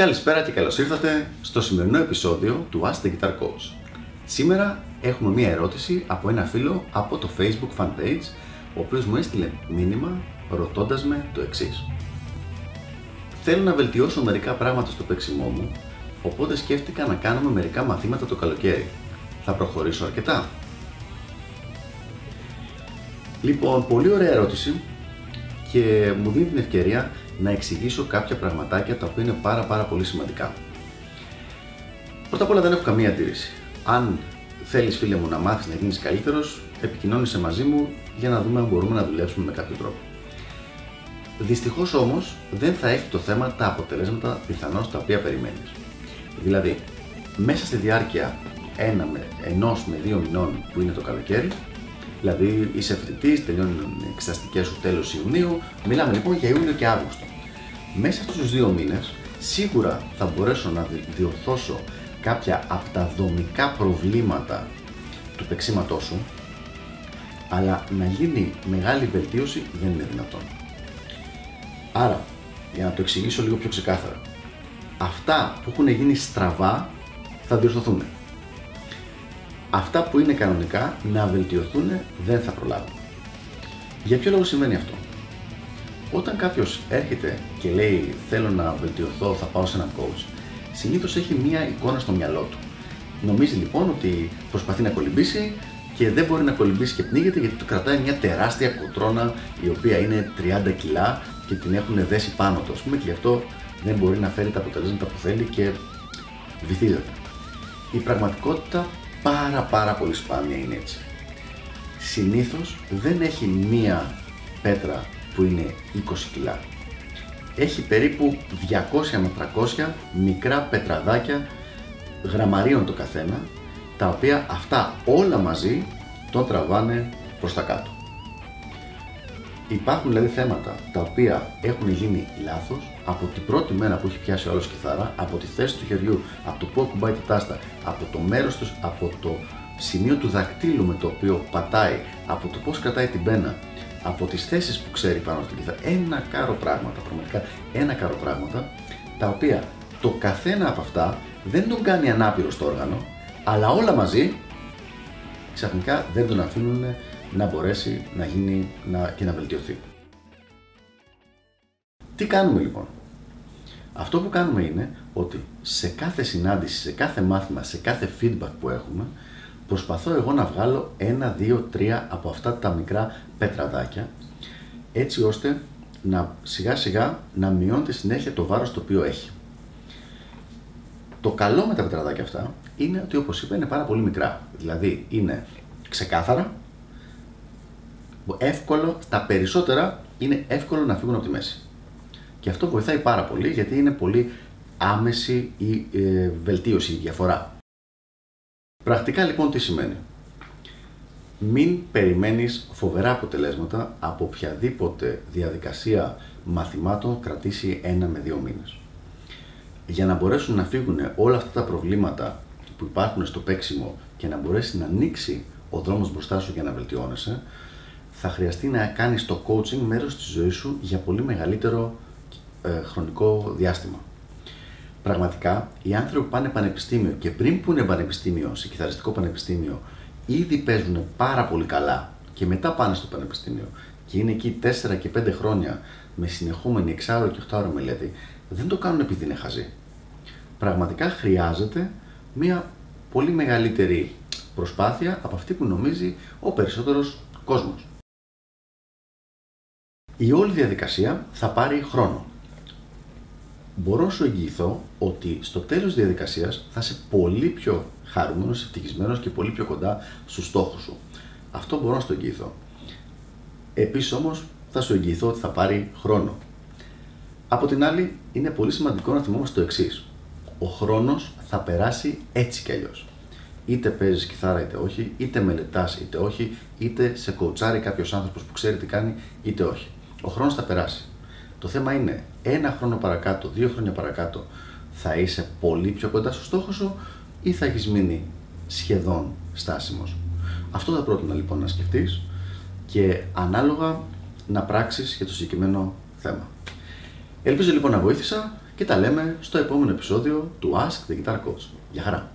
Καλησπέρα και καλώς ήρθατε στο σημερινό επεισόδιο του Ask the Guitar Coach. Σήμερα έχουμε μία ερώτηση από ένα φίλο από το Facebook fanpage, ο οποίος μου έστειλε μήνυμα ρωτώντας με το εξής. Θέλω να βελτιώσω μερικά πράγματα στο παίξιμό μου, οπότε σκέφτηκα να κάνουμε μερικά μαθήματα το καλοκαίρι. Θα προχωρήσω αρκετά. Λοιπόν, πολύ ωραία ερώτηση και μου δίνει την ευκαιρία να εξηγήσω κάποια πραγματάκια τα οποία είναι πάρα πάρα πολύ σημαντικά. Πρώτα απ' όλα δεν έχω καμία αντίρρηση. Αν θέλεις φίλε μου να μάθεις να γίνεις καλύτερος, επικοινώνησε μαζί μου για να δούμε αν μπορούμε να δουλέψουμε με κάποιο τρόπο. Δυστυχώς όμως δεν θα έχει το θέμα τα αποτελέσματα πιθανώς τα οποία περιμένεις. Δηλαδή, μέσα στη διάρκεια ένα με, ενός με δύο μηνών που είναι το καλοκαίρι, δηλαδή είσαι φοιτητής, τελειώνουν οι εξεταστικές σου τέλος Ιουνίου, μιλάμε λοιπόν για Ιούλιο και Αύγουστο. Μέσα αυτούς τους δύο μήνες σίγουρα θα μπορέσω να διορθώσω κάποια από τα δομικά προβλήματα του παίξήματό σου, αλλά να γίνει μεγάλη βελτίωση δεν είναι δυνατόν. Άρα, για να το εξηγήσω λίγο πιο ξεκάθαρα, αυτά που έχουν γίνει στραβά θα διορθωθούν. Αυτά που είναι κανονικά να βελτιωθούν δεν θα προλάβουν. Για ποιο λόγο συμβαίνει αυτό; Όταν κάποιος έρχεται και λέει θέλω να βελτιωθώ, θα πάω σε έναν coach, συνήθως έχει μία εικόνα στο μυαλό του. Νομίζει λοιπόν ότι προσπαθεί να κολυμπήσει και δεν μπορεί να κολυμπήσει και πνίγεται γιατί του κρατάει μια τεράστια κοτρόνα η οποία είναι 30 κιλά και την έχουν δέσει πάνω του, ας πούμε, και γι' αυτό δεν μπορεί να φέρει τα αποτελέσματα που θέλει και βυθίζεται. Η πραγματικότητα πάρα πάρα πολύ σπάνια είναι έτσι. Συνήθως δεν έχει μία πέτρα που είναι 20 κιλά. Έχει περίπου 200 με 300 μικρά πετραδάκια γραμμαρίων το καθένα, τα οποία αυτά όλα μαζί τον τραβάνε προς τα κάτω. Υπάρχουν δηλαδή θέματα τα οποία έχουν γίνει λάθος από την πρώτη μέρα που έχει πιάσει ο άλλος κιθάρα, από τη θέση του χεριού, από το που ακουμπάει τη τάστα, από το μέρος τους, από το σημείο του δακτύλου με το οποίο πατάει, από το πώς κρατάει την πένα, από τις θέσεις που ξέρει πάνω στην κιθάρα. Ένα κάρο πράγματα, πραγματικά ένα κάρο πράγματα, τα οποία το καθένα από αυτά δεν τον κάνει ανάπηρο στο όργανο, αλλά όλα μαζί ξαφνικά δεν τον αφήνουν να μπορέσει να γίνει να, και να βελτιωθεί. Τι κάνουμε λοιπόν; Αυτό που κάνουμε είναι ότι σε κάθε συνάντηση, σε κάθε μάθημα, σε κάθε feedback που έχουμε, προσπαθώ εγώ να βγάλω ένα, δύο, τρία από αυτά τα μικρά πετραδάκια, έτσι ώστε να σιγά σιγά να μειώνεται συνέχεια το βάρος το οποίο έχει. Το καλό με τα πετραδάκια αυτά είναι ότι όπως είπα είναι πάρα πολύ μικρά. Δηλαδή είναι ξεκάθαρα, εύκολο, τα περισσότερα είναι εύκολο να φύγουν από τη μέση. Και αυτό βοηθάει πάρα πολύ γιατί είναι πολύ άμεση η ε, βελτίωση, η διαφορά. Πρακτικά λοιπόν τι σημαίνει; Μην περιμένεις φοβερά αποτελέσματα από οποιαδήποτε διαδικασία μαθημάτων κρατήσει ένα με δύο μήνες. Για να μπορέσουν να φύγουν όλα αυτά τα προβλήματα που υπάρχουν στο παίξιμο και να μπορέσει να ανοίξει ο δρόμος μπροστά σου για να βελτιώνεσαι, θα χρειαστεί να κάνεις το coaching μέρος της ζωής σου για πολύ μεγαλύτερο ε, χρονικό διάστημα. Πραγματικά, οι άνθρωποι που πάνε πανεπιστήμιο και πριν που είναι πανεπιστήμιο, σε κιθαριστικό πανεπιστήμιο, ήδη παίζουν πάρα πολύ καλά και μετά πάνε στο πανεπιστήμιο και είναι εκεί 4 και 5 χρόνια με συνεχόμενη 6 και 8 μελέτη, δεν το κάνουν επειδή είναι χαζοί. Πραγματικά χρειάζεται μια πολύ μεγαλύτερη προσπάθεια από αυτή που νομίζει ο περισσότερος κόσμος. Η όλη διαδικασία θα πάρει χρόνο. Μπορώ να σου εγγυηθώ ότι στο τέλος της διαδικασίας θα είσαι πολύ πιο χαρούμενος, ευτυχισμένος και πολύ πιο κοντά στους στόχους σου. Αυτό μπορώ να σου το εγγυηθώ. Επίσης όμως θα σου εγγυηθώ ότι θα πάρει χρόνο. Από την άλλη είναι πολύ σημαντικό να θυμόμαστε το εξής. Ο χρόνος θα περάσει έτσι κι αλλιώς. Είτε παίζεις κιθάρα είτε όχι, είτε μελετάς είτε όχι, είτε σε κοουτσάρει κάποιος άνθρωπος που ξέρει τι κάνει είτε όχι. Ο χρόνος θα περάσει. Το θέμα είναι ένα χρόνο παρακάτω, δύο χρόνια παρακάτω, θα είσαι πολύ πιο κοντά στο στόχο σου ή θα έχεις μείνει σχεδόν στάσιμος. Αυτό θα πρότεινα λοιπόν να σκεφτείς και ανάλογα να πράξεις για το συγκεκριμένο θέμα. Ελπίζω λοιπόν να βοήθησα και τα λέμε στο επόμενο επεισόδιο του Ask the Guitar Coach. Γεια χαρά!